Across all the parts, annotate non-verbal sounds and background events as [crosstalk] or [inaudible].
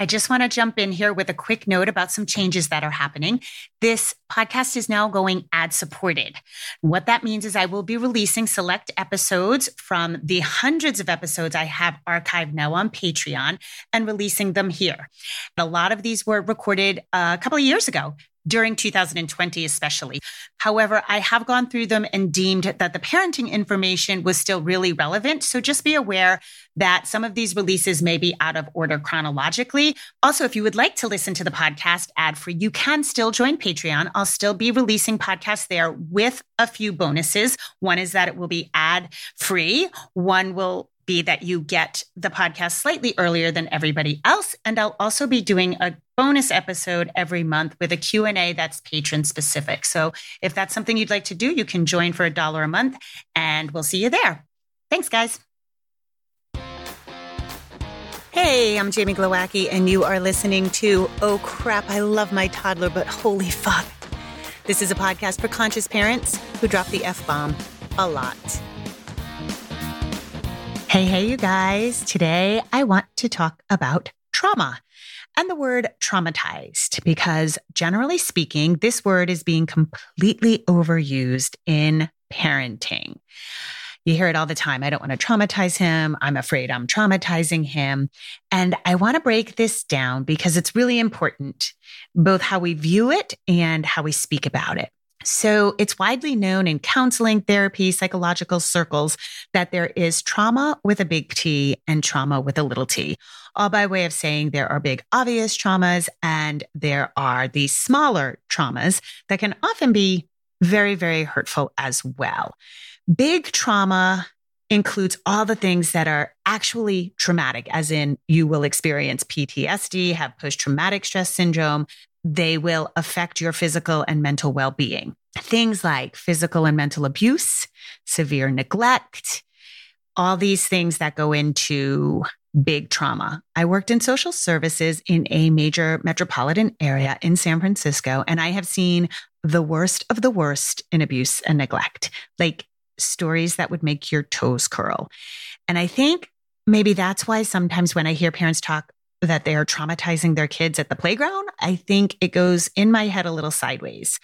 I just want to jump in here with a quick note about some changes that are happening. This podcast is now going ad supported. What that means is I will be releasing select episodes from the hundreds of episodes I have archived now on Patreon and releasing them here. A lot of these were recorded uh, a couple of years ago during 2020, especially. However, I have gone through them and deemed that the parenting information was still really relevant. So just be aware that some of these releases may be out of order chronologically. Also, if you would like to listen to the podcast ad free, you can still join Patreon. I'll still be releasing podcasts there with a few bonuses. One is that it will be ad free. One will be that you get the podcast slightly earlier than everybody else and I'll also be doing a bonus episode every month with a Q&A that's patron specific. So if that's something you'd like to do, you can join for a dollar a month and we'll see you there. Thanks guys. Hey, I'm Jamie Glowacki and you are listening to Oh crap, I love my toddler but holy fuck. This is a podcast for conscious parents who drop the F bomb a lot. Hey, hey, you guys. Today I want to talk about trauma and the word traumatized because generally speaking, this word is being completely overused in parenting. You hear it all the time. I don't want to traumatize him. I'm afraid I'm traumatizing him. And I want to break this down because it's really important, both how we view it and how we speak about it. So it's widely known in counseling, therapy, psychological circles that there is trauma with a big T and trauma with a little t, all by way of saying there are big obvious traumas and there are these smaller traumas that can often be very, very hurtful as well. Big trauma includes all the things that are actually traumatic, as in you will experience PTSD, have post traumatic stress syndrome, they will affect your physical and mental well being. Things like physical and mental abuse, severe neglect, all these things that go into big trauma. I worked in social services in a major metropolitan area in San Francisco, and I have seen the worst of the worst in abuse and neglect, like stories that would make your toes curl. And I think maybe that's why sometimes when I hear parents talk that they are traumatizing their kids at the playground, I think it goes in my head a little sideways.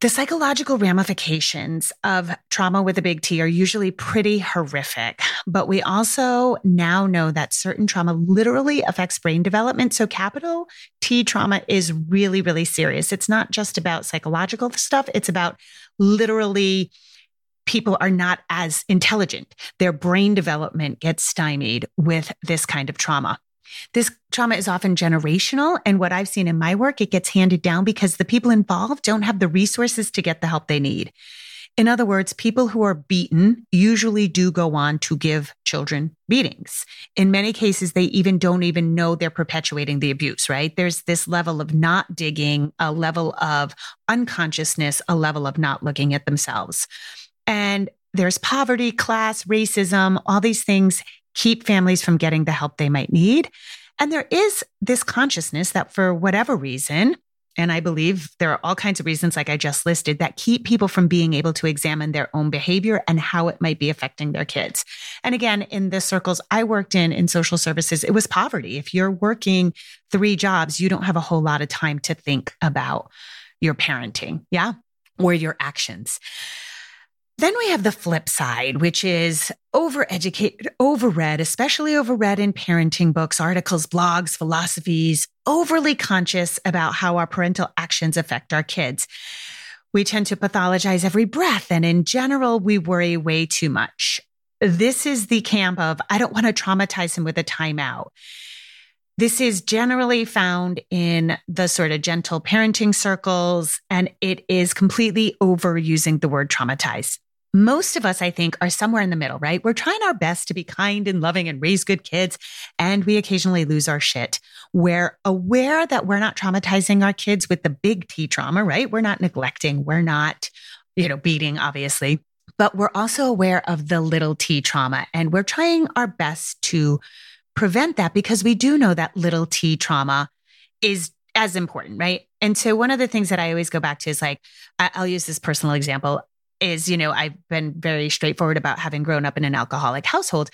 The psychological ramifications of trauma with a big T are usually pretty horrific, but we also now know that certain trauma literally affects brain development. So capital T trauma is really, really serious. It's not just about psychological stuff. It's about literally people are not as intelligent. Their brain development gets stymied with this kind of trauma. This trauma is often generational. And what I've seen in my work, it gets handed down because the people involved don't have the resources to get the help they need. In other words, people who are beaten usually do go on to give children beatings. In many cases, they even don't even know they're perpetuating the abuse, right? There's this level of not digging, a level of unconsciousness, a level of not looking at themselves. And there's poverty, class, racism, all these things keep families from getting the help they might need. And there is this consciousness that for whatever reason, and I believe there are all kinds of reasons, like I just listed, that keep people from being able to examine their own behavior and how it might be affecting their kids. And again, in the circles I worked in in social services, it was poverty. If you're working three jobs, you don't have a whole lot of time to think about your parenting. Yeah. Or your actions. Then we have the flip side, which is overeducated, overread, especially overread in parenting books, articles, blogs, philosophies, overly conscious about how our parental actions affect our kids. We tend to pathologize every breath. And in general, we worry way too much. This is the camp of, I don't want to traumatize him with a timeout. This is generally found in the sort of gentle parenting circles, and it is completely overusing the word traumatize most of us, I think, are somewhere in the middle, right? We're trying our best to be kind and loving and raise good kids, and we occasionally lose our shit. We're aware that we're not traumatizing our kids with the big T trauma, right? We're not neglecting. We're not, you know, beating, obviously, but we're also aware of the little T trauma, and we're trying our best to prevent that because we do know that little T trauma is as important, right? And so one of the things that I always go back to is like, I'll use this personal example is, you know, I've been very straightforward about having grown up in an alcoholic household.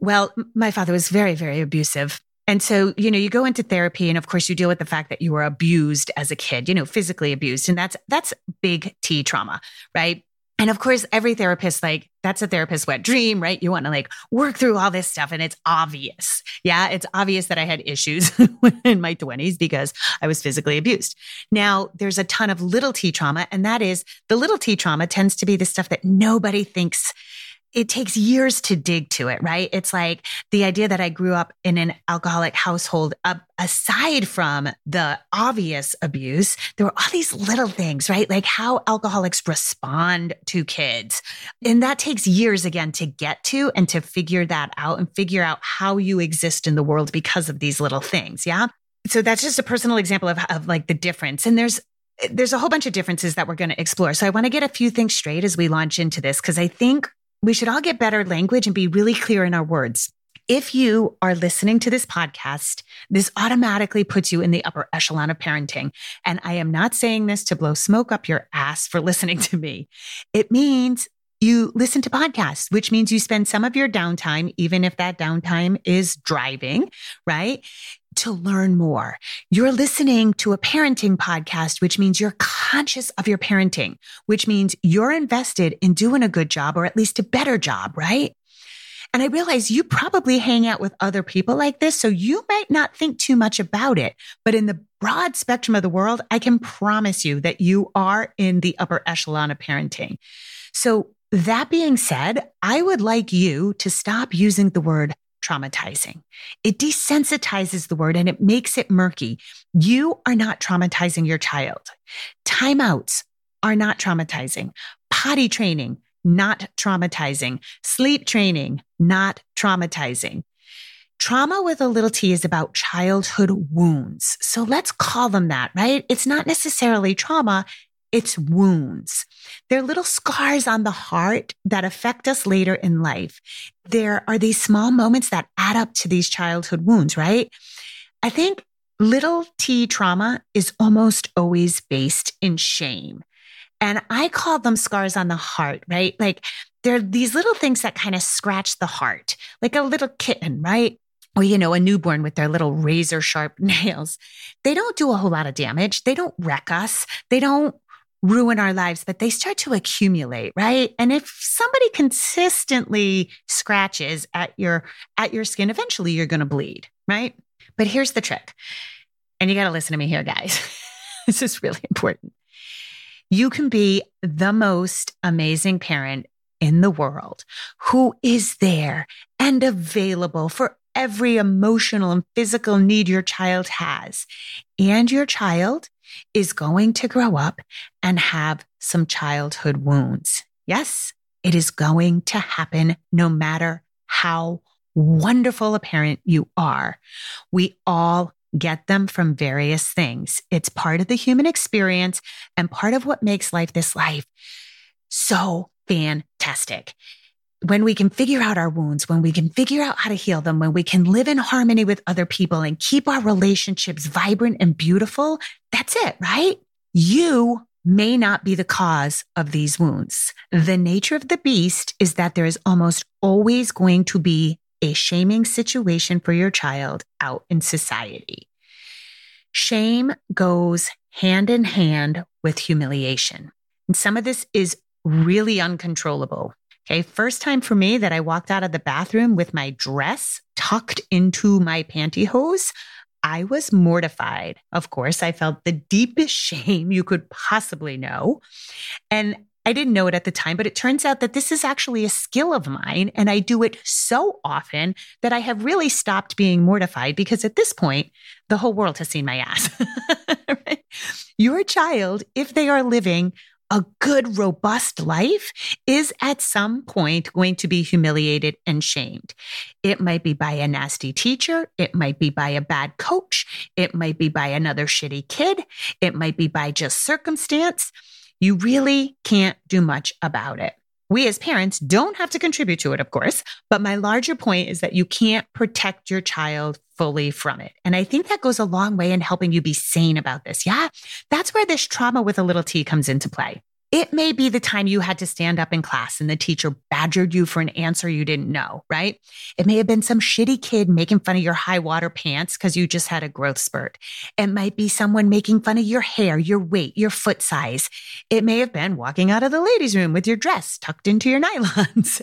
Well, my father was very, very abusive. And so, you know, you go into therapy and of course you deal with the fact that you were abused as a kid, you know, physically abused. And that's, that's big T trauma, right? And of course, every therapist, like, that's a therapist's wet dream, right? You want to like work through all this stuff and it's obvious. Yeah. It's obvious that I had issues [laughs] in my twenties because I was physically abused. Now there's a ton of little T trauma and that is the little T trauma tends to be the stuff that nobody thinks it takes years to dig to it, right? It's like the idea that I grew up in an alcoholic household, uh, aside from the obvious abuse, there were all these little things, right? Like how alcoholics respond to kids. And that takes years again to get to and to figure that out and figure out how you exist in the world because of these little things. Yeah. So that's just a personal example of, of like the difference. And there's there's a whole bunch of differences that we're going to explore. So I want to get a few things straight as we launch into this because I think we should all get better language and be really clear in our words. If you are listening to this podcast, this automatically puts you in the upper echelon of parenting. And I am not saying this to blow smoke up your ass for [laughs] listening to me. It means you listen to podcasts, which means you spend some of your downtime, even if that downtime is driving, right? To learn more. You're listening to a parenting podcast, which means you're conscious of your parenting, which means you're invested in doing a good job or at least a better job, right? And I realize you probably hang out with other people like this, so you might not think too much about it. But in the broad spectrum of the world, I can promise you that you are in the upper echelon of parenting. So that being said, I would like you to stop using the word traumatizing. It desensitizes the word and it makes it murky. You are not traumatizing your child. Timeouts are not traumatizing. Potty training, not traumatizing. Sleep training, not traumatizing. Trauma with a little t is about childhood wounds. So let's call them that, right? It's not necessarily trauma. It's wounds. They're little scars on the heart that affect us later in life. There are these small moments that add up to these childhood wounds, right? I think little t trauma is almost always based in shame. And I call them scars on the heart, right? Like they're these little things that kind of scratch the heart, like a little kitten, right? or you know a newborn with their little razor sharp [laughs] nails they don't do a whole lot of damage they don't wreck us they don't ruin our lives, but they start to accumulate, right? And if somebody consistently scratches at your at your skin, eventually you're going to bleed, right? But here's the trick. And you got to listen to me here, guys. [laughs] this is really important. You can be the most amazing parent in the world who is there and available for every emotional and physical need your child has. And your child is going to grow up and have some childhood wounds. Yes, it is going to happen no matter how wonderful a parent you are. We all get them from various things. It's part of the human experience and part of what makes life this life so fantastic when we can figure out our wounds, when we can figure out how to heal them, when we can live in harmony with other people and keep our relationships vibrant and beautiful, that's it, right? You may not be the cause of these wounds. The nature of the beast is that there is almost always going to be a shaming situation for your child out in society. Shame goes hand in hand with humiliation. And some of this is really uncontrollable. Okay. First time for me that I walked out of the bathroom with my dress tucked into my pantyhose. I was mortified. Of course, I felt the deepest [laughs] shame you could possibly know. And I didn't know it at the time, but it turns out that this is actually a skill of mine. And I do it so often that I have really stopped being mortified because at this point, the whole world has seen my ass. [laughs] right? Your child, if they are living a good, robust life is at some point going to be humiliated and shamed. It might be by a nasty teacher. It might be by a bad coach. It might be by another shitty kid. It might be by just circumstance. You really can't do much about it. We as parents don't have to contribute to it, of course, but my larger point is that you can't protect your child fully from it. And I think that goes a long way in helping you be sane about this. Yeah. That's where this trauma with a little t comes into play. It may be the time you had to stand up in class and the teacher badgered you for an answer you didn't know, right? It may have been some shitty kid making fun of your high water pants because you just had a growth spurt. It might be someone making fun of your hair, your weight, your foot size. It may have been walking out of the ladies' room with your dress tucked into your [laughs] nylons.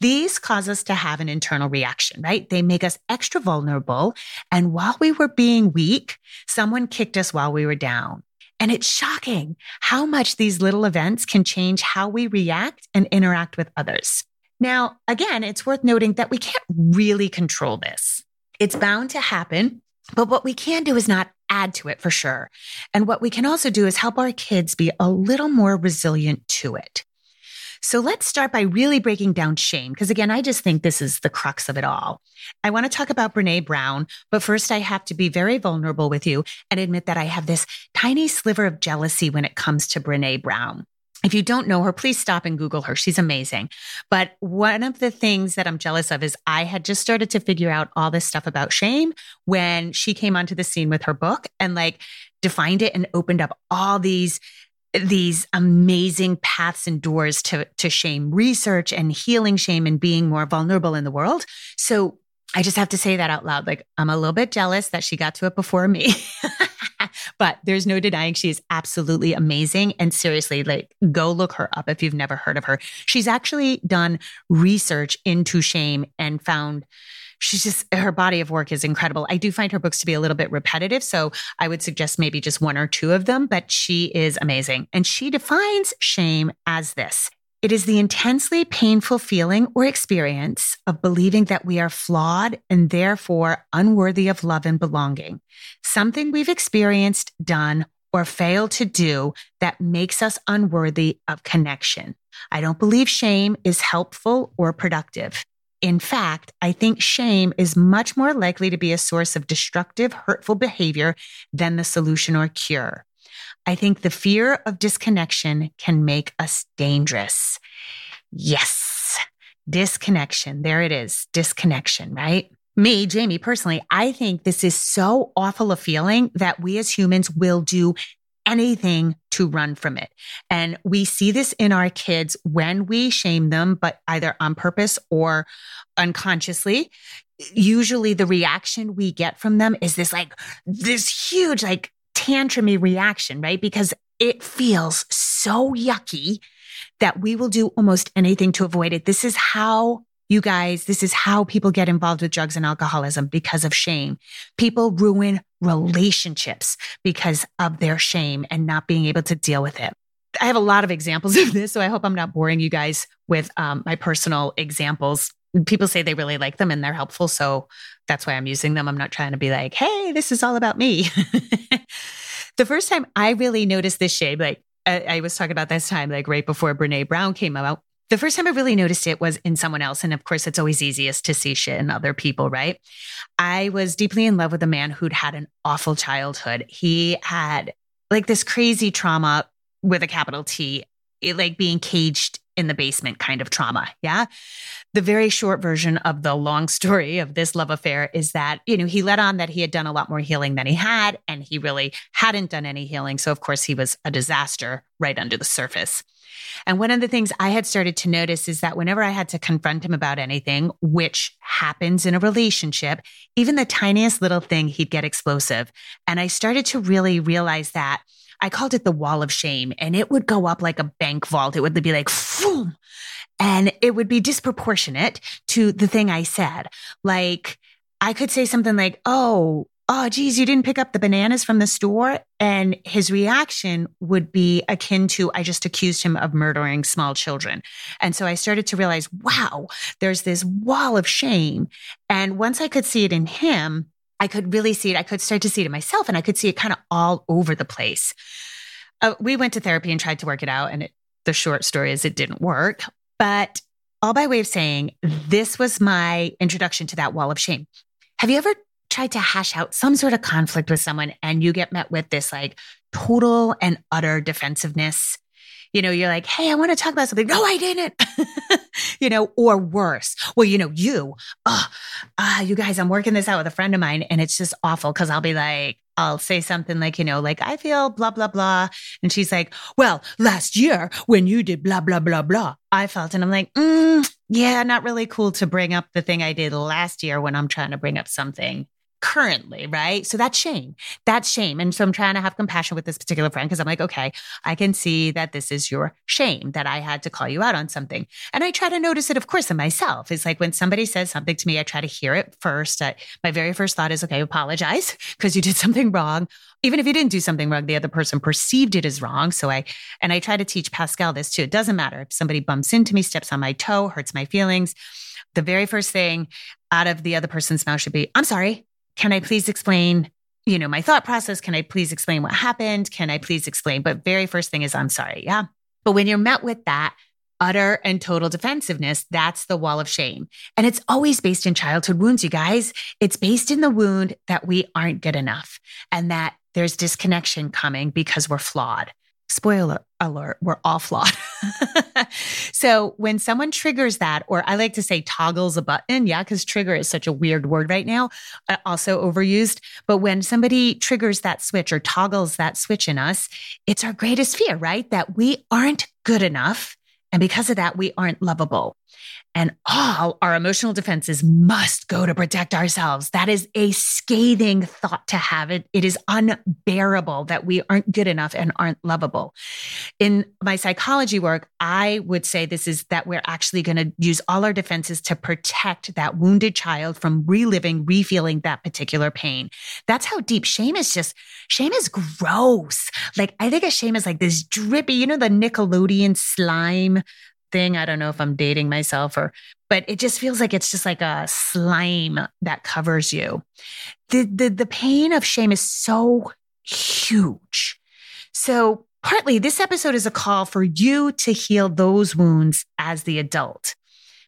These cause us to have an internal reaction, right? They make us extra vulnerable. And while we were being weak, someone kicked us while we were down. And it's shocking how much these little events can change how we react and interact with others. Now, again, it's worth noting that we can't really control this. It's bound to happen, but what we can do is not add to it for sure. And what we can also do is help our kids be a little more resilient to it. So let's start by really breaking down shame, because again, I just think this is the crux of it all. I want to talk about Brene Brown, but first I have to be very vulnerable with you and admit that I have this tiny sliver of jealousy when it comes to Brene Brown. If you don't know her, please stop and Google her. She's amazing. But one of the things that I'm jealous of is I had just started to figure out all this stuff about shame when she came onto the scene with her book and like defined it and opened up all these these amazing paths and doors to, to shame research and healing shame and being more vulnerable in the world. So I just have to say that out loud. Like, I'm a little bit jealous that she got to it before me. [laughs] but there's no denying she is absolutely amazing. And seriously, like, go look her up if you've never heard of her. She's actually done research into shame and found she's just her body of work is incredible. I do find her books to be a little bit repetitive, so I would suggest maybe just one or two of them, but she is amazing. And she defines shame as this. It is the intensely painful feeling or experience of believing that we are flawed and therefore unworthy of love and belonging. Something we've experienced, done, or failed to do that makes us unworthy of connection. I don't believe shame is helpful or productive. In fact, I think shame is much more likely to be a source of destructive, hurtful behavior than the solution or cure. I think the fear of disconnection can make us dangerous. Yes, disconnection. There it is, disconnection, right? Me, Jamie, personally, I think this is so awful a feeling that we as humans will do anything to run from it. And we see this in our kids when we shame them, but either on purpose or unconsciously. Usually the reaction we get from them is this like, this huge, like tantrumy reaction, right? Because it feels so yucky that we will do almost anything to avoid it. This is how you guys, this is how people get involved with drugs and alcoholism because of shame. People ruin relationships because of their shame and not being able to deal with it. I have a lot of examples [laughs] of this, so I hope I'm not boring you guys with um, my personal examples. People say they really like them and they're helpful, so that's why I'm using them. I'm not trying to be like, hey, this is all about me. [laughs] the first time I really noticed this shame, like I, I was talking about this time, like right before Brene Brown came out, the first time I really noticed it was in someone else. And of course, it's always easiest to see shit in other people, right? I was deeply in love with a man who'd had an awful childhood. He had like this crazy trauma with a capital T, it, like being caged in the basement kind of trauma. Yeah. The very short version of the long [laughs] story of this love affair is that, you know, he let on that he had done a lot more healing than he had, and he really hadn't done any healing. So, of course, he was a disaster right under the surface. And one of the things I had started to notice is that whenever I had to confront him about anything, which happens in a relationship, even the tiniest little thing, he'd get explosive. And I started to really realize that I called it the wall of shame and it would go up like a bank vault. It would be like, boom, and it would be disproportionate to the thing I said. Like I could say something like, Oh, oh, geez, you didn't pick up the bananas from the store. And his reaction would be akin to, I just accused him of murdering small children. And so I started to realize, wow, there's this wall of shame. And once I could see it in him, I could really see it. I could start to see it in myself and I could see it kind of all over the place. Uh, we went to therapy and tried to work it out. And it, the short story is it didn't work. But all by way of saying, this was my introduction to that wall of shame. Have you ever tried to hash out some sort of conflict with someone and you get met with this like total and utter defensiveness. You know, you're like, Hey, I want to talk about something. No, I didn't. [laughs] you know, or worse. Well, you know, you, oh, uh, you guys, I'm working this out with a friend of mine and it's just awful. Cause I'll be like, I'll say something like, you know, like I feel blah, blah, blah. And she's like, well, last year when you did blah, blah, blah, blah, I felt, and I'm like, mm, yeah, not really cool to bring up the thing I did last year when I'm trying to bring up something currently, right? So that's shame. That's shame. And so I'm trying to have compassion with this particular friend because I'm like, okay, I can see that this is your shame that I had to call you out on something. And I try to notice it, of course, in myself. It's like when somebody says something to me, I try to hear it first. I, my very first thought is, okay, apologize because you did [laughs] something wrong. Even if you didn't do something wrong, the other person perceived it as wrong. So I, and I try to teach Pascal this too. It doesn't matter if somebody bumps into me, steps on my toe, hurts my feelings. The very first thing out of the other person's mouth should be, I'm sorry. Can I please explain, you know, my thought process? Can I please explain what happened? Can I please explain? But very first thing is, I'm sorry. Yeah. But when you're met with that, utter and total defensiveness, that's the wall of shame. And it's always based in childhood wounds, you guys. It's based in the wound that we aren't good enough and that there's disconnection coming because we're flawed spoiler alert, we're flawed. [laughs] so when someone triggers that, or I like to say toggles a button, yeah, because trigger is such a weird word right now, uh, also overused. But when somebody triggers that switch or toggles that switch in us, it's our greatest fear, right? That we aren't good enough. And because of that, we aren't lovable and all our emotional defenses must go to protect ourselves. That is a scathing thought to have. It, it is unbearable that we aren't good enough and aren't lovable. In my psychology work, I would say this is that we're actually going to use all our defenses to protect that wounded child from reliving, refeeling that particular pain. That's how deep shame is just, shame is gross. Like, I think of shame as like this drippy, you know, the Nickelodeon slime thing. I don't know if I'm dating myself or, but it just feels like it's just like a slime that covers you. The, the, the pain of shame is so huge. So partly this episode is a call for you to heal those wounds as the adult,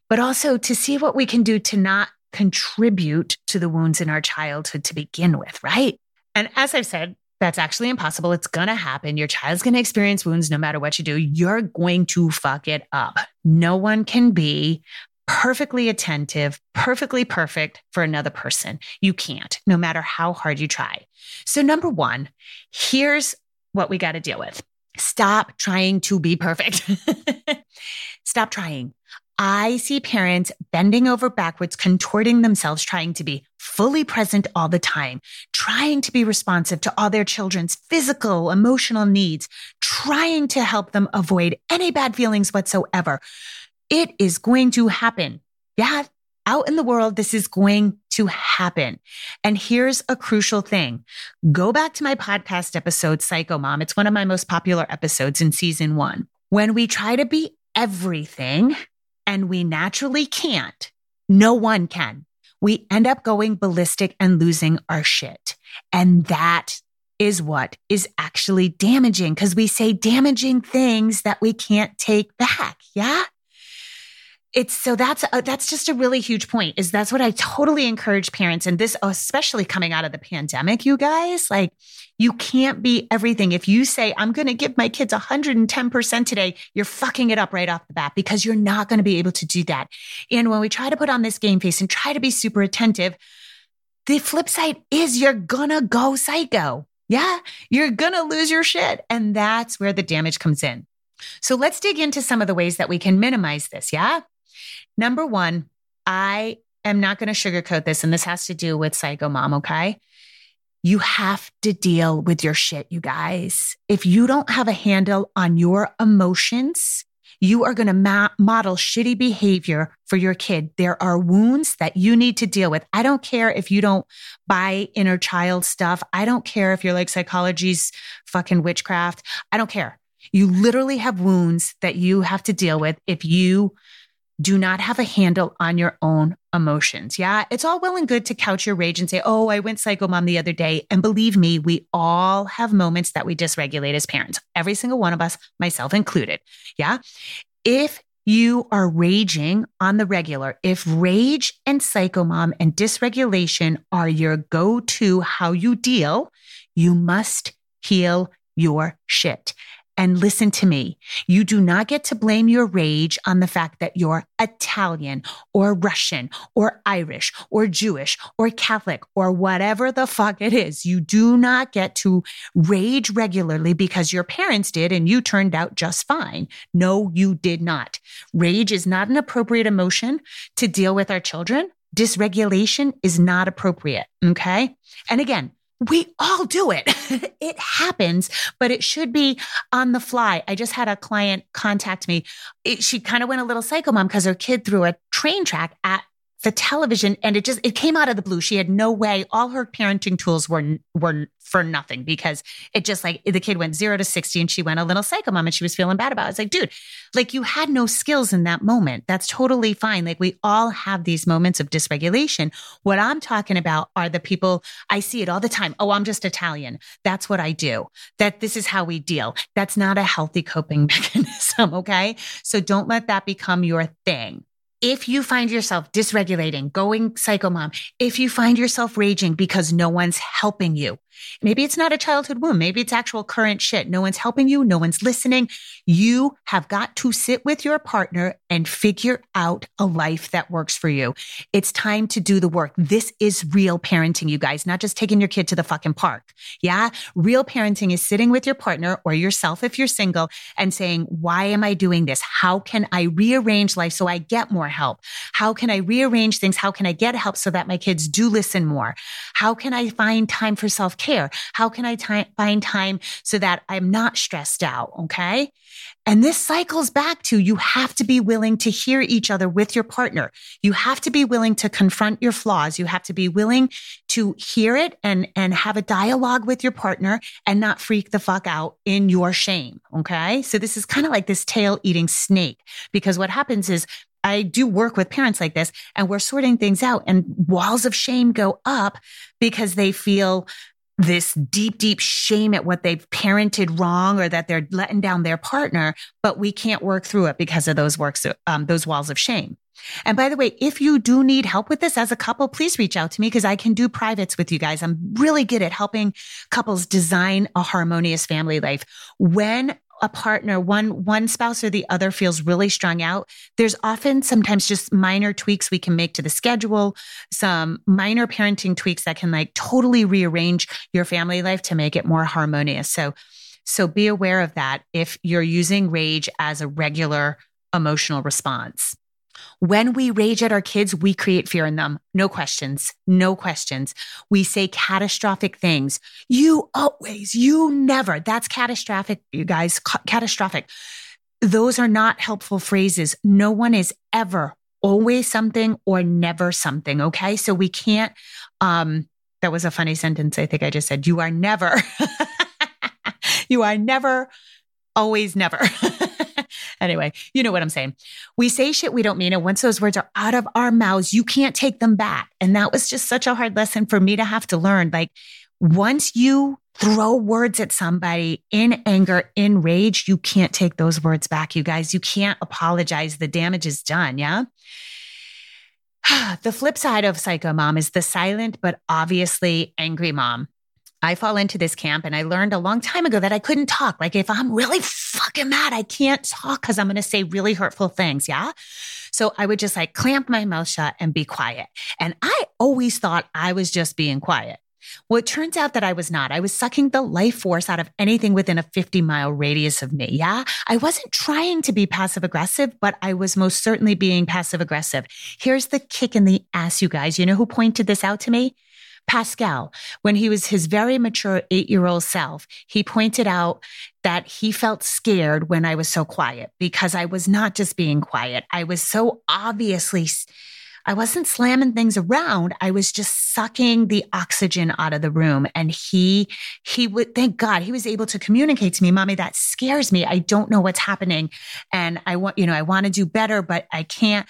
but also to see what we can do to not contribute to the wounds in our childhood to begin with, right? And as I've said, that's actually impossible. It's going to happen. Your child's going to experience wounds no matter what you do. You're going to fuck it up. No one can be perfectly attentive, perfectly perfect for another person. You can't, no matter how hard you try. So, number one, here's what we got to deal with stop trying to be perfect. [laughs] stop trying. I see parents bending over backwards, contorting themselves, trying to be fully present all the time, trying to be responsive to all their children's physical, emotional needs, trying to help them avoid any bad feelings whatsoever. It is going to happen. Yeah, out in the world, this is going to happen. And here's a crucial thing. Go back to my podcast episode, Psycho Mom. It's one of my most popular episodes in season one. When we try to be everything, and we naturally can't, no one can. We end up going ballistic and losing our shit. And that is what is actually damaging because we say damaging things that we can't take back. Yeah it's so that's a, that's just a really huge point is that's what i totally encourage parents and this especially coming out of the pandemic you guys like you can't be everything if you say i'm going to give my kids 110% today you're fucking it up right off the bat because you're not going to be able to do that and when we try to put on this game face and try to be super attentive the flip side is you're gonna go psycho yeah you're gonna lose your shit and that's where the damage comes in so let's dig into some of the ways that we can minimize this. Yeah. Number one, I am not going to sugarcoat this, and this has to do with Psycho Mom, okay? You have to deal with your shit, you guys. If you don't have a handle on your emotions, you are going to ma- model shitty behavior for your kid. There are wounds that you need to deal with. I don't care if you don't buy inner child stuff. I don't care if you're like psychology's fucking witchcraft. I don't care. You literally have wounds that you have to deal with if you do not have a handle on your own emotions. Yeah. It's all well and good to couch your rage and say, Oh, I went psycho mom the other day. And believe me, we all have moments that we dysregulate as parents. Every single one of us, myself included. Yeah. If you are raging on the regular, if rage and psycho mom and dysregulation are your go to how you deal, you must heal your shit. And listen to me. You do not get to blame your rage on the fact that you're Italian or Russian or Irish or Jewish or Catholic or whatever the fuck it is. You do not get to rage regularly because your parents did and you turned out just fine. No, you did not. Rage is not an appropriate emotion to deal with our children. Dysregulation is not appropriate. Okay. And again, we all do it. [laughs] it happens, but it should be on the fly. I just had a client contact me. It, she kind of went a little psycho mom because her kid threw a train track at the television and it just it came out of the blue. She had no way. All her parenting tools were were for nothing because it just like the kid went 0 to 60 and she went a little psycho mom and she was feeling bad about it. It's like dude like you had no skills in that moment. That's totally fine. Like we all have these moments of dysregulation. What i'm talking about are the people i see it all the time. Oh i'm just italian. That's what i do. That this is how we deal. That's not a healthy coping [laughs] mechanism okay? So don't let that become your thing if you find yourself dysregulating, going psycho mom, if you find yourself raging because no one's helping you, maybe it's not a childhood wound. Maybe it's actual current shit. No one's helping you. No one's listening. You have got to sit with your partner and figure out a life that works for you. It's time to do the work. This is real parenting, you guys, not just taking your kid to the fucking park. Yeah. Real parenting is sitting with your partner or yourself if you're single and saying, why am I doing this? How can I rearrange life so I get more help? How can I rearrange things? How can I get help so that my kids do listen more? How can I find time for self care? How can I t- find time so that I'm not stressed out? Okay. And this cycles back to you have to be willing to hear each other with your partner. You have to be willing to confront your flaws. You have to be willing to hear it and, and have a dialogue with your partner and not freak the fuck out in your shame. Okay. So this is kind of like this tail eating snake because what happens is I do work with parents like this and we're sorting things out and walls of shame go up because they feel this deep, deep shame at what they've parented wrong or that they're letting down their partner, but we can't work through it because of those works, um, those walls of shame. And by the way, if you do need help with this as a couple, please reach out to me because I can do privates with you guys. I'm really good at helping couples design a harmonious family life. When a partner, one, one spouse or the other feels really strung out, there's often sometimes just minor tweaks we can make to the schedule, some minor parenting tweaks that can like totally rearrange your family life to make it more harmonious. So, so be aware of that if you're using rage as a regular emotional response. When we rage at our kids, we create fear in them. No questions. No questions. We say catastrophic things. You always, you never. That's catastrophic, you guys. catastrophic. Those are not helpful phrases. No one is ever always something or never something. Okay. So we can't, um, that was a funny sentence. I think I just said, you are never, [laughs] you are never, always never. [laughs] anyway, you know what I'm saying. We say shit we don't mean. And once those words are out of our mouths, you can't take them back. And that was just such a hard lesson for me to have to learn. Like once you throw words at somebody in anger, in rage, you can't take those words back, you guys. You can't apologize. The damage is done. Yeah. [sighs] the flip side of psycho mom is the silent but obviously angry mom. I fall into this camp and I learned a long time ago that I couldn't talk. Like if I'm really fucking mad, I can't talk because I'm going to say really hurtful things. Yeah. So I would just like clamp my mouth shut and be quiet. And I always thought I was just being quiet. Well, it turns out that I was not. I was sucking the life force out of anything within a 50 mile radius of me. Yeah. I wasn't trying to be passive aggressive, but I was most certainly being passive aggressive. Here's the kick in the ass, you guys. You know who pointed this out to me? Pascal, when he was his very mature eight year old self, he pointed out that he felt scared when I was so quiet because I was not just being quiet. I was so obviously, I wasn't slamming things around. I was just sucking the oxygen out of the room. And he, he would, thank God he was able to communicate to me, mommy, that scares me. I don't know what's happening. And I want, you know, I want to do better, but I can't.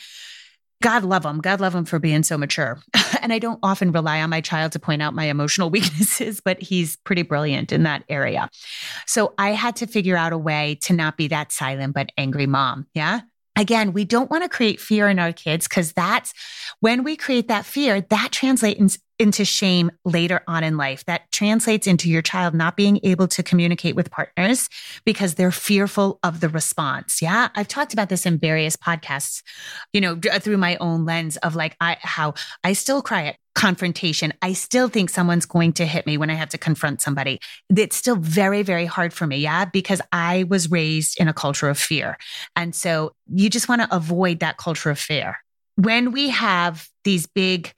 God love him. God love him for being so mature. [laughs] and I don't often rely on my child to point out my emotional [laughs] weaknesses, but he's pretty brilliant in that area. So I had to figure out a way to not be that silent but angry mom. Yeah. Again, we don't want to create fear in our kids because that's when we create that fear, that translates into shame later on in life. That translates into your child not being able to communicate with partners because they're fearful of the response. Yeah. I've talked about this in various podcasts, you know, uh, through my own lens of like, I, how I still cry at confrontation. I still think someone's going to hit me when I have to confront somebody. It's still very, very hard for me. Yeah. Because I was raised in a culture of fear. And so you just want to avoid that culture of fear. When we have these big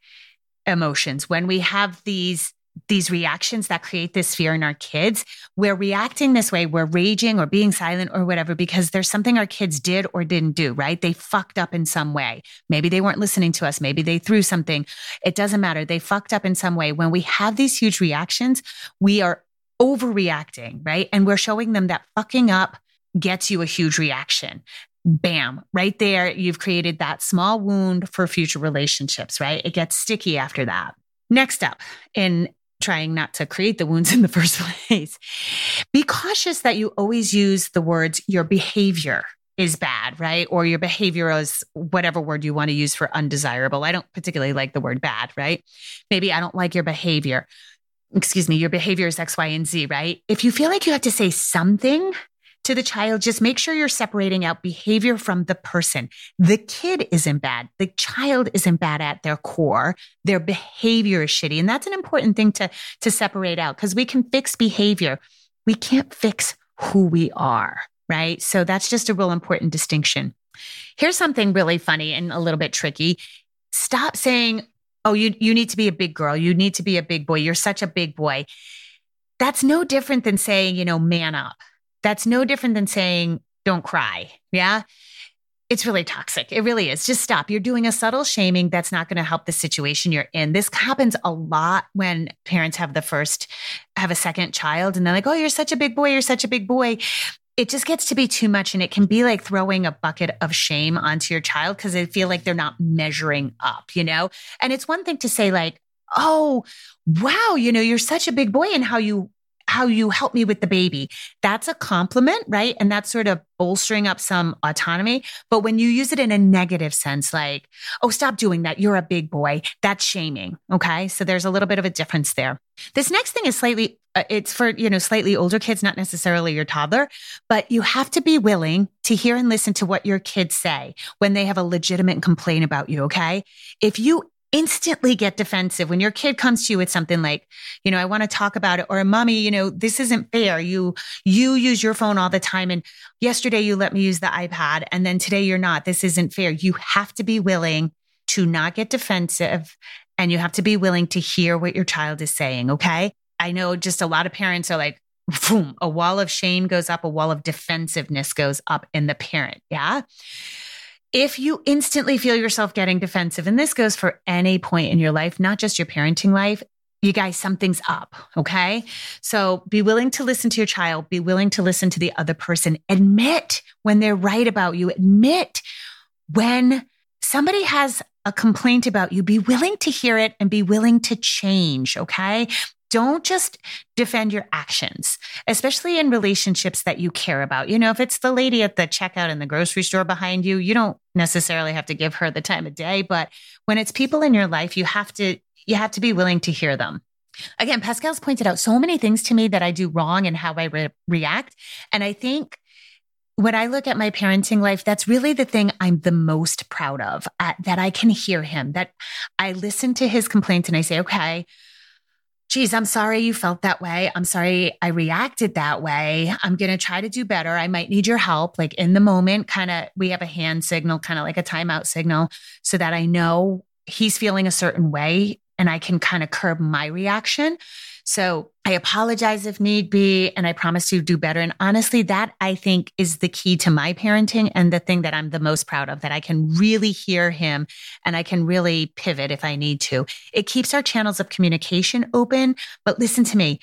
emotions, when we have these these reactions that create this fear in our kids, we're reacting this way. We're raging or being silent or whatever because there's something our kids did or didn't do, right? They fucked up in some way. Maybe they weren't listening to us. Maybe they threw something. It doesn't matter. They fucked up in some way. When we have these huge reactions, we are overreacting, right? And we're showing them that fucking up gets you a huge reaction bam, right there, you've created that small wound for future relationships, right? It gets sticky after that. Next up, in trying not to create the wounds [laughs] in the first place, be cautious that you always use the words your behavior is bad, right? Or your behavior is whatever word you want to use for undesirable. I don't particularly like the word bad, right? Maybe I don't like your behavior. Excuse me, your behavior is X, Y, and Z, right? If you feel like you have to say something to the child, just make sure you're separating out behavior from the person. The kid isn't bad. The child isn't bad at their core. Their behavior is shitty. And that's an important thing to, to separate out because we can fix behavior. We can't fix who we are, right? So that's just a real important distinction. Here's something really funny and a little bit tricky. Stop saying, Oh, you, you need to be a big girl. You need to be a big boy. You're such a big boy. That's no different than saying, you know, man up that's no different than saying, don't cry. Yeah. It's really toxic. It really is. Just stop. You're doing a subtle shaming that's not going to help the situation you're in. This happens a lot when parents have the first, have a second child and they're like, oh, you're such a big boy. You're such a big boy. It just gets to be too much. And it can be like throwing a bucket of shame onto your child because they feel like they're not measuring up, you know? And it's one thing to say, like, oh, wow, you know, you're such a big boy and how you how you help me with the baby. That's a compliment, right? And that's sort of bolstering up some autonomy. But when you use it in a negative sense, like, oh, stop doing that. You're a big boy. That's shaming. Okay. So there's a little bit of a difference there. This next thing is slightly, uh, it's for, you know, slightly older kids, not necessarily your toddler, but you have to be willing to hear and listen to what your kids say when they have a legitimate complaint about you. Okay. If you instantly get defensive when your kid comes to you with something like, you know, I want to talk about it or mommy, you know, this isn't fair. You, you use your phone all the time. And yesterday you let me use the iPad and then today you're not. This isn't fair. You have to be willing to not get defensive and you have to be willing to hear what your child is saying. Okay. I know just a lot of parents are like, boom, a wall of shame goes up, a wall of defensiveness goes up in the parent. Yeah if you instantly feel yourself getting defensive, and this goes for any point in your life, not just your parenting life, you guys, something's up. Okay. So be willing to listen to your child, be willing to listen to the other person, admit when they're right about you, admit when somebody has a complaint about you, be willing to hear it and be willing to change. Okay. Don't just defend your actions, especially in relationships that you care about. You know, if it's the lady at the checkout in the grocery store behind you, you don't necessarily have to give her the time of day. But when it's people in your life, you have to, you have to be willing to hear them. Again, Pascal's pointed out so many things to me that I do wrong and how I re- react. And I think when I look at my parenting life, that's really the thing I'm the most proud of, uh, that I can hear him, that I listen to his complaints and I say, okay, geez, I'm sorry you felt that way. I'm sorry I reacted that way. I'm going to try to do better. I might need your help. Like in the moment, kind of, we have a hand signal, kind of like a timeout signal, so that I know he's feeling a certain way and I can kind of curb my reaction. So I apologize if need be, and I promise to do better. And honestly, that I think is the key to my parenting and the thing that I'm the most proud of that I can really hear him and I can really pivot if I need to. It keeps our channels of communication open. But listen to me.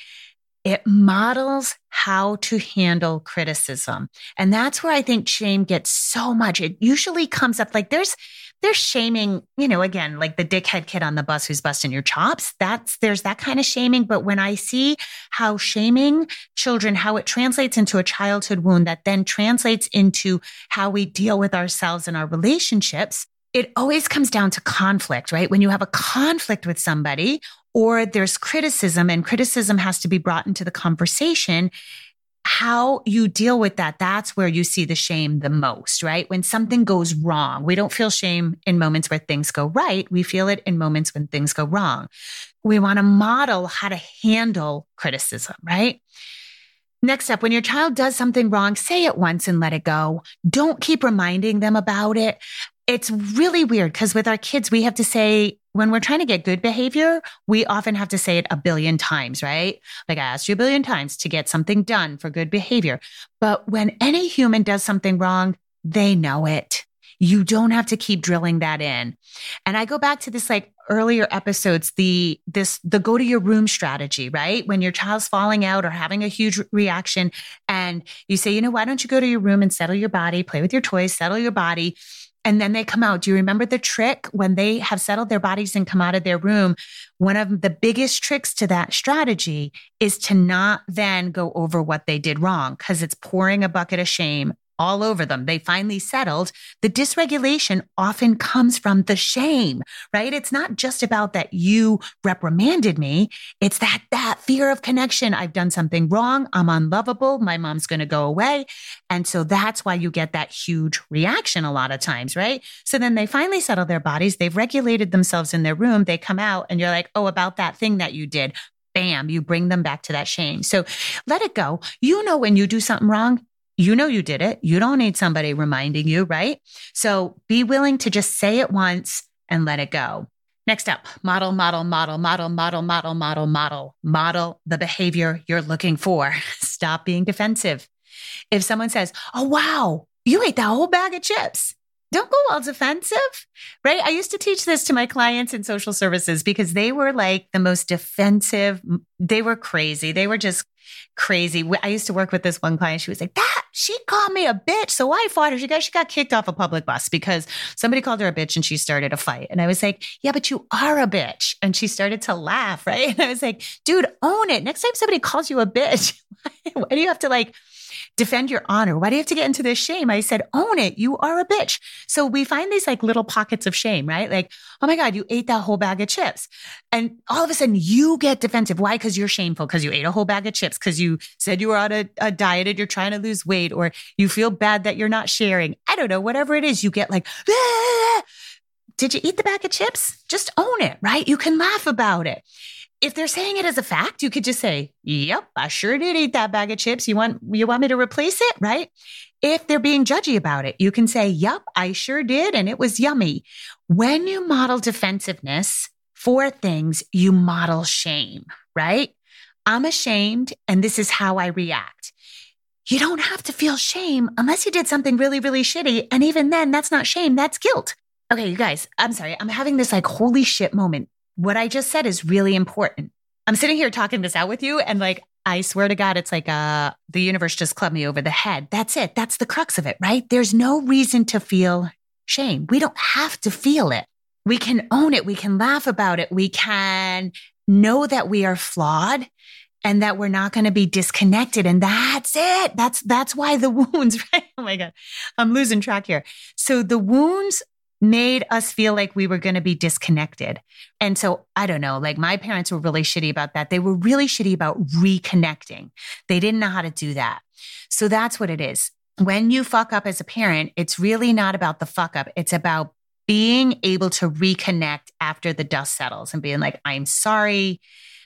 It models how to handle criticism. And that's where I think shame gets so much. It usually comes up like there's, they're shaming, you know, again, like the dickhead kid on the bus who's busting your chops. That's, there's that kind of shaming. But when I see how shaming children, how it translates into a childhood wound that then translates into how we deal with ourselves and our relationships, it always comes down to conflict, right? When you have a conflict with somebody or there's criticism and criticism has to be brought into the conversation, how you deal with that, that's where you see the shame the most, right? When something goes wrong, we don't feel shame in moments where things go right. We feel it in moments when things go wrong. We want to model how to handle criticism, right? Next up, when your child does something wrong, say it once and let it go. Don't keep reminding them about it. It's really weird because with our kids, we have to say, when we're trying to get good behavior, we often have to say it a billion times, right? Like I asked you a billion times to get something done for good behavior. But when any human does something wrong, they know it. You don't have to keep drilling that in. And I go back to this like earlier episodes, the, this, the go to your room strategy, right? When your child's falling out or having a huge reaction and you say, you know, why don't you go to your room and settle your body, play with your toys, settle your body and then they come out. Do you remember the trick when they have settled their bodies and come out of their room? One of the biggest tricks to that strategy is to not then go over what they did wrong because it's pouring a bucket of shame all over them. They finally settled. The dysregulation often comes from the shame, right? It's not just about that you reprimanded me. It's that, that fear of connection. I've done something wrong. I'm unlovable. My mom's going to go away. And so that's why you get that huge reaction a lot of times, right? So then they finally settle their bodies. They've regulated themselves in their room. They come out and you're like, Oh, about that thing that you did bam, you bring them back to that shame. So let it go. You know, when you do something wrong, you know you did it. You don't need somebody reminding you, right? So be willing to just say it once and let it go. Next up, model, model, model, model, model, model, model, model, model the behavior you're looking for. [laughs] Stop being defensive. If someone says, Oh, wow, you ate that whole bag of chips don't go all defensive, right? I used to teach this to my clients in social services because they were like the most defensive. They were crazy. They were just crazy. I used to work with this one client. She was like, that she called me a bitch. So I fought her. She got, she got kicked off a public bus because somebody called her a bitch and she started a fight. And I was like, yeah, but you are a bitch. And she started to laugh, right? [laughs] And I was like, dude, own it. Next time somebody calls you a bitch, [laughs] why do you have to like defend your honor. Why do you have to get into this shame? I said, own it. You are a bitch. So we find these like little pockets of shame, right? Like, oh my God, you ate that whole bag of chips. And all of a sudden you get defensive. Why? Because you're shameful, because you ate a whole bag of chips, because you said you were on a, a diet and you're trying to lose weight, or you feel bad that you're not sharing. I don't know, whatever it is, you get like, ah! ah, ah, ah. did you eat the bag of chips? Just own it, right? You can laugh about it if they're saying it as a fact, you could just say, "Yep, I sure did eat that bag of chips. You want you want me to replace it, right?" If they're being judgy about it, you can say, "Yep, I sure did and it was yummy." When you model defensiveness for things, you model shame, right? I'm ashamed and this is how I react. You don't have to feel shame unless you did something really, really shitty. And even then, that's not shame, that's guilt. Okay, you guys, I'm sorry. I'm having this like holy shit moment what I just said is really important. I'm sitting here talking this out with you and like, I swear to God, it's like, uh, the universe just clubbed me over the head. That's it. That's the crux of it, right? There's no reason to feel shame. We don't have to feel it. We can own it. We can laugh about it. We can know that we are flawed and that we're not going to be disconnected. And that's it. That's, that's why the [laughs] wounds, right? Oh my God. I'm losing track here. So the wounds made us feel like we were going to be disconnected. And so I don't know, like my parents were really shitty about that. They were really shitty about reconnecting. They didn't know how to do that. So that's what it is. When you fuck up as a parent, it's really not about the fuck up. It's about being able to reconnect after the dust settles and being like, I'm sorry.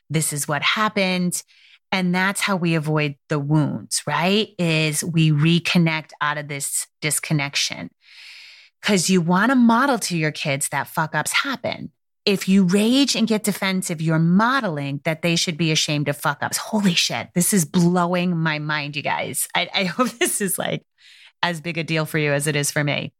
This is what happened. And that's how we avoid the wounds, right? Is we reconnect out of this disconnection because you want to model to your kids that fuck ups happen. If you rage and get defensive, you're modeling that they should be ashamed of fuck ups. Holy shit. This is blowing my mind, you guys. I, I [laughs] hope this is like as big a deal for you as it is for me.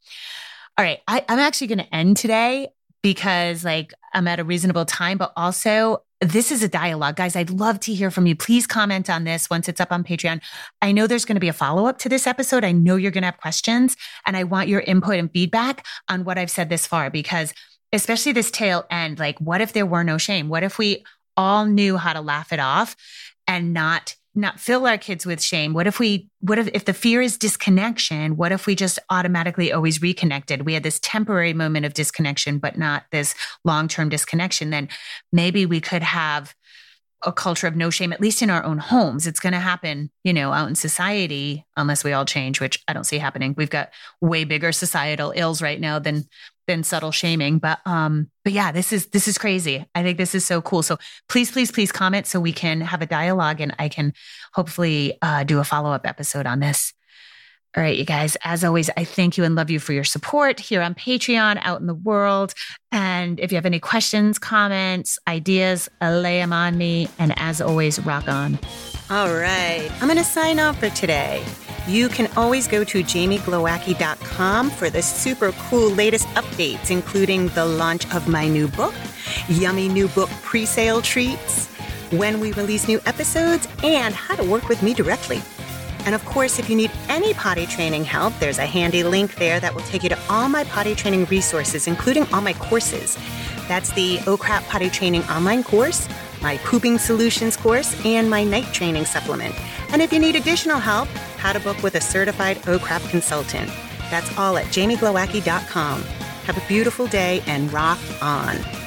All right. I, I'm actually going to end today because like I'm at a reasonable time, but also this is a dialogue. Guys, I'd love to hear from you. Please comment on this once it's up on Patreon. I know there's going to be a follow up to this episode. I know you're going to have questions and I want your input and feedback on what I've said this far because especially this tail end, like what if there were no shame? What if we all knew how to laugh it off and not not fill our kids with shame? What if we, what if, if the fear is disconnection, what if we just automatically always reconnected? We had this temporary moment of disconnection, but not this long term disconnection. Then maybe we could have a culture of no shame, at least in our own homes. It's going to happen, you know, out in society, unless we all change, which I don't see happening. We've got way bigger societal ills right now than than subtle shaming. But um, but yeah, this is this is crazy. I think this is so cool. So please, please, please comment so we can have a dialogue and I can hopefully uh, do a follow up episode on this. All right, you guys, as always, I thank you and love you for your support here on Patreon, out in the world. And if you have any questions, comments, ideas, lay them on me. And as always, rock on. All right, I'm going to sign off for today. You can always go to jamieglowacki.com for the super cool latest updates, including the launch of my new book, yummy new book pre sale treats, when we release new episodes, and how to work with me directly. And of course, if you need any potty training help, there's a handy link there that will take you to all my potty training resources, including all my courses. That's the Oh Crap Potty Training online course, my Pooping Solutions course, and my night training supplement. And if you need additional help, how to book with a certified Oh Crap consultant. That's all at jamieglowacki.com. Have a beautiful day and rock on.